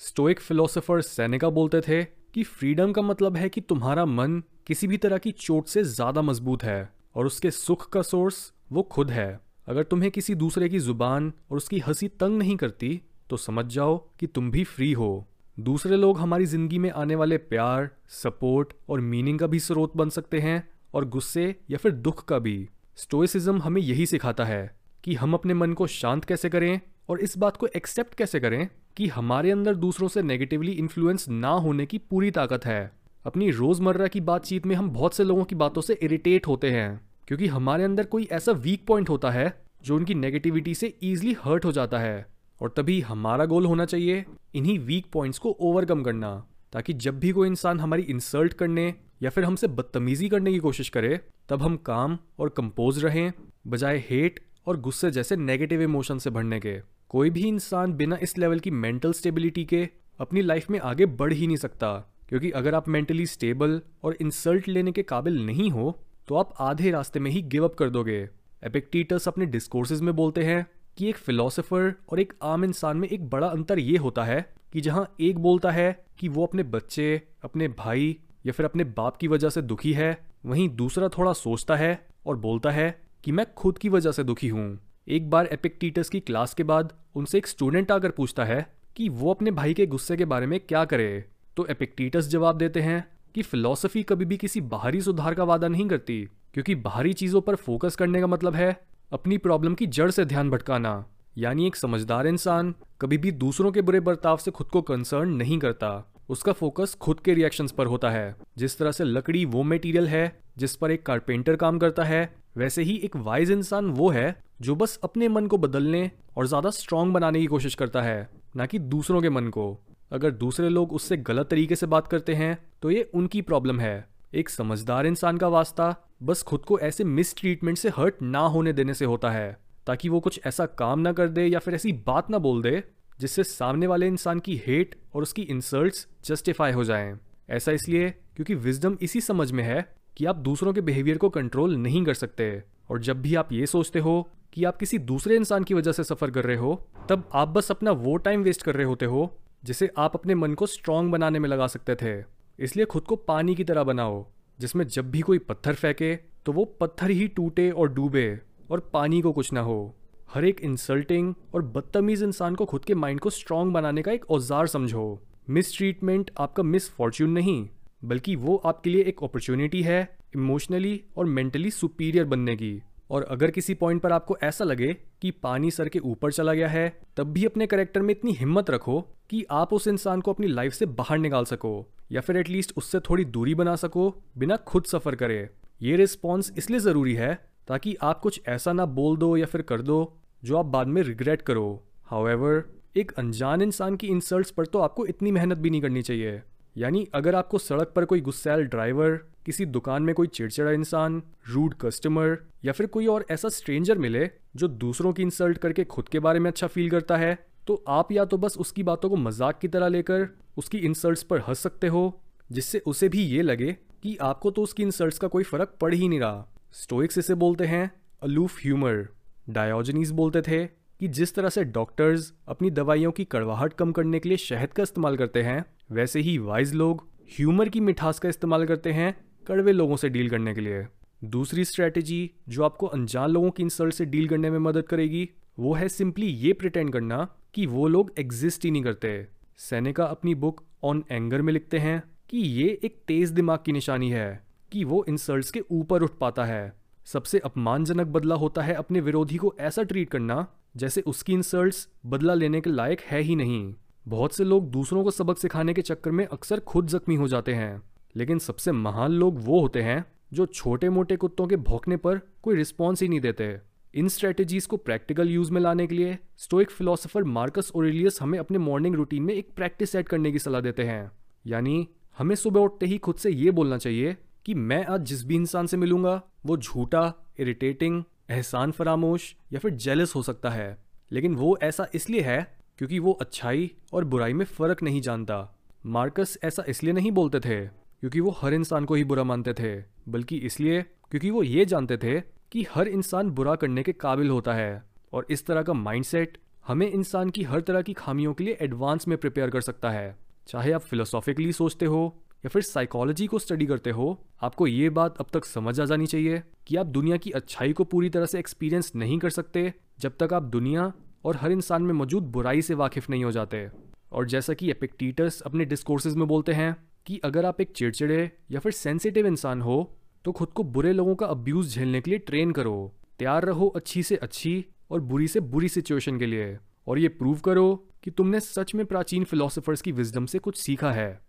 Stoic philosopher Seneca बोलते थे कि फ्रीडम का मतलब है कि तुम्हारा मन किसी भी तरह की चोट से ज़्यादा मज़बूत है और उसके सुख का सोर्स वो खुद है। अगर तुम्हें किसी दूसरे की ज़ुबान और उसकी हँसी तंग नहीं करती तो समझ जाओ कि तुम भी फ्री हो। दूसरे लोग हमारी ज़िंदगी में आने वाले प्यार सपोर्ट और मीनिंग का भी स्रोत बन सकते हैं और गुस्से या फिर दुख का भी। स्टोइसिज्म हमें यही सिखाता है कि हम अपने मन को शांत कैसे करें और इस बात को एक्सेप्ट कैसे करें कि हमारे अंदर दूसरों से नेगेटिवली इन्फ्लुएंस ना होने की पूरी ताकत है। अपनी रोज़मर्रा की बातचीत में हम बहुत से लोगों की बातों से इरिटेट होते हैं, क्योंकि हमारे अंदर कोई ऐसा वीक पॉइंट होता है, जो उनकी नेगेटिविटी से ईजिली हर्ट हो जाता है। और तभी हमारा गोल होना चाहिए इन्हीं वीक पॉइंट्स को ओवरकम करना, ताकि जब भी कोई इंसान हमारी इंसल्ट करने या फिर हमसे बदतमीजी करने की कोशिश करे, तब हम काम और कंपोज रहें, बजाय हेट और गुस्से जैसे नेगेटिव इमोशन से भरने के। कोई भी इंसान बिना इस लेवल की मेंटल स्टेबिलिटी के अपनी लाइफ में आगे बढ़ ही नहीं सकता। क्योंकि अगर आप मेंटली स्टेबल और इंसल्ट लेने के काबिल नहीं हो तो आप आधे रास्ते में ही गिव अप कर दोगे। एपिक्टीटस अपने डिस्कोर्सेज में बोलते हैं कि एक फिलोसोफर और एक आम इंसान में एक बड़ा अंतर ये होता है कि जहाँ एक बोलता है कि वो अपने बच्चे, अपने भाई या फिर अपने बाप की वजह से दुखी है, वहीं दूसरा थोड़ा सोचता है और बोलता है कि मैं खुद की वजह से दुखी हूँ। एक बार एपिक्टीटस की क्लास के बाद उनसे एक स्टूडेंट आकर पूछता है कि वो अपने भाई के गुस्से के बारे में क्या करे। तो एपिक्टीटस जवाब देते हैं कि फिलॉसफी कभी भी किसी बाहरी सुधार का वादा नहीं करती, क्योंकि बाहरी चीज़ों पर फोकस करने का मतलब है अपनी प्रॉब्लम की जड़ से ध्यान भटकाना। यानी एक समझदार इंसान कभी भी दूसरों के बुरे बर्ताव से खुद को कंसर्न नहीं करता। उसका फोकस खुद के रिएक्शंस पर होता है। जिस तरह से लकड़ी वो मटेरियल है, जिस पर एक कारपेंटर काम करता है, वैसे ही एक वाइज इंसान वो है जो बस अपने मन को बदलने और ज़्यादा स्ट्रांग बनाने की कोशिश करता है, ना कि दूसरों के मन को। अगर दूसरे लोग उससे गलत तरीके से बात करते हैं तो ये उनकी प्रॉब्लम है। एक समझदार इंसान का वास्ता बस खुद को ऐसे मिस ट्रीटमेंट से हर्ट ना होने देने से होता है, ताकि वो कुछ ऐसा काम ना कर दे या फिर ऐसी बात ना बोल दे जिससे सामने वाले इंसान की हेट और उसकी इंसल्ट्स जस्टिफाई हो जाएँ। ऐसा इसलिए क्योंकि विजडम इसी समझ में है कि आप दूसरों के बिहेवियर को कंट्रोल नहीं कर सकते। और जब भी आप ये सोचते हो कि आप किसी दूसरे इंसान की वजह से सफ़र कर रहे हो, तब आप बस अपना वो टाइम वेस्ट कर रहे होते हो, जिसे आप अपने मन को स्ट्रांग बनाने में लगा सकते थे। इसलिए खुद को पानी की तरह बनाओ, जिसमें जब भी कोई पत्थर फेंके तो वो पत्थर ही टूटे और डूबे, और पानी को कुछ ना हो। हर एक इंसल्टिंग और बदतमीज इंसान को खुद के माइंड को स्ट्रांग बनाने का एक औज़ार समझो। मिस ट्रीटमेंट आपका मिस फॉर्च्यून नहीं, बल्कि वो आपके लिए एक अपॉर्चुनिटी है इमोशनली और मेंटली सुपीरियर बनने की। और अगर किसी पॉइंट पर आपको ऐसा लगे कि पानी सर के ऊपर चला गया है, तब भी अपने करेक्टर में इतनी हिम्मत रखो कि आप उस इंसान को अपनी लाइफ से बाहर निकाल सको, या फिर एटलीस्ट उससे थोड़ी दूरी बना सको, बिना खुद सफ़र करे। ये रिस्पॉन्स इसलिए ज़रूरी है ताकि आप कुछ ऐसा ना बोल दो या फिर कर दो जो आप बाद में रिग्रेट करो। हाउएवर एक अनजान इंसान की इंसल्ट्स पर तो आपको इतनी मेहनत भी नहीं करनी चाहिए। यानी अगर आपको सड़क पर कोई गुस्सैल ड्राइवर किसी दुकान में कोई चिड़चिड़ा इंसान रूड कस्टमर या फिर कोई और ऐसा स्ट्रेंजर मिले जो दूसरों की इंसल्ट करके खुद के बारे में अच्छा फील करता है तो आप या तो बस उसकी बातों को मज़ाक की तरह लेकर उसकी इंसल्ट्स पर हंस सकते हो, जिससे उसे भी ये लगे कि आपको तो उसकी इंसल्ट्स का कोई फ़र्क पड़ ही नहीं रहा। स्टोइक्स इसे बोलते हैं अलूफ ह्यूमर डायोजनीस बोलते थे कि जिस तरह से डॉक्टर्स अपनी दवाइयों की कड़वाहट कम करने के लिए शहद का इस्तेमाल करते हैं, वैसे ही वाइज लोग ह्यूमर की मिठास का इस्तेमाल करते हैं कड़वे लोगों से डील करने के लिए। दूसरी स्ट्रैटेजी जो आपको अनजान लोगों की इंसल्ट से डील करने में मदद करेगी, वो है सिंपली ये प्रिटेंड करना कि वो लोग एग्जिस्ट ही नहीं करते। सैनिका अपनी बुक ऑन एंगर में लिखते हैं कि ये एक तेज दिमाग की निशानी है। कि वो इंसल्ट्स के ऊपर उठ पाता है। सबसे अपमानजनक बदला होता है अपने विरोधी को ऐसा ट्रीट करना, जैसे उसकी इंसल्ट्स बदला लेने के लायक है ही नहीं। बहुत से लोग दूसरों को सबक सिखाने के चक्कर में अक्सर खुद जख्मी हो जाते हैं। लेकिन सबसे महान लोग वो होते हैं, जो छोटे मोटे कुत्तों के भौंकने पर कोई रिस्पॉन्स ही नहीं देते। इन स्ट्रेटेजीज को प्रैक्टिकल यूज़ में लाने के लिए स्टोइक फिलोसोफर मार्कस ओरेलियस हमें अपने मॉर्निंग रूटीन में एक प्रैक्टिस सेट करने की सलाह देते हैं। यानी, हमें सुबह उठते ही खुद से ये बोलना चाहिए कि मैं आज जिस भी इंसान से मिलूँगा, वो झूठा इरिटेटिंग एहसान फरामोश या फिर जेलस हो सकता है। लेकिन वो ऐसा इसलिए है क्योंकि वो अच्छाई और बुराई में फ़र्क नहीं जानता। मार्कस ऐसा इसलिए नहीं बोलते थे क्योंकि वो हर इंसान को ही बुरा मानते थे, बल्कि इसलिए क्योंकि वो ये जानते थे कि हर इंसान बुरा करने के काबिल होता है। और इस तरह का माइंडसेट हमें इंसान की हर तरह की खामियों के लिए एडवांस में प्रिपेयर कर सकता है। चाहे आप फिलोसॉफिकली सोचते हो या फिर साइकोलॉजी को स्टडी करते हो, आपको ये बात अब तक समझ आ जानी चाहिए कि आप दुनिया की अच्छाई को पूरी तरह से एक्सपीरियंस नहीं कर सकते जब तक आप दुनिया और हर इंसान में मौजूद बुराई से वाकिफ नहीं हो जाते। और जैसा कि एपिक्टीटस अपने डिस्कोर्सेज में बोलते हैं कि अगर आप एक चिड़चिड़े या फिर सेंसिटिव इंसान हो तो खुद को बुरे लोगों का अब्यूज़ झेलने के लिए ट्रेन करो। तैयार रहो अच्छी से अच्छी और बुरी से बुरी सिचुएशन के लिए। और ये प्रूव करो कि तुमने सच में प्राचीन फिलोसोफर्स की विजडम से कुछ सीखा है।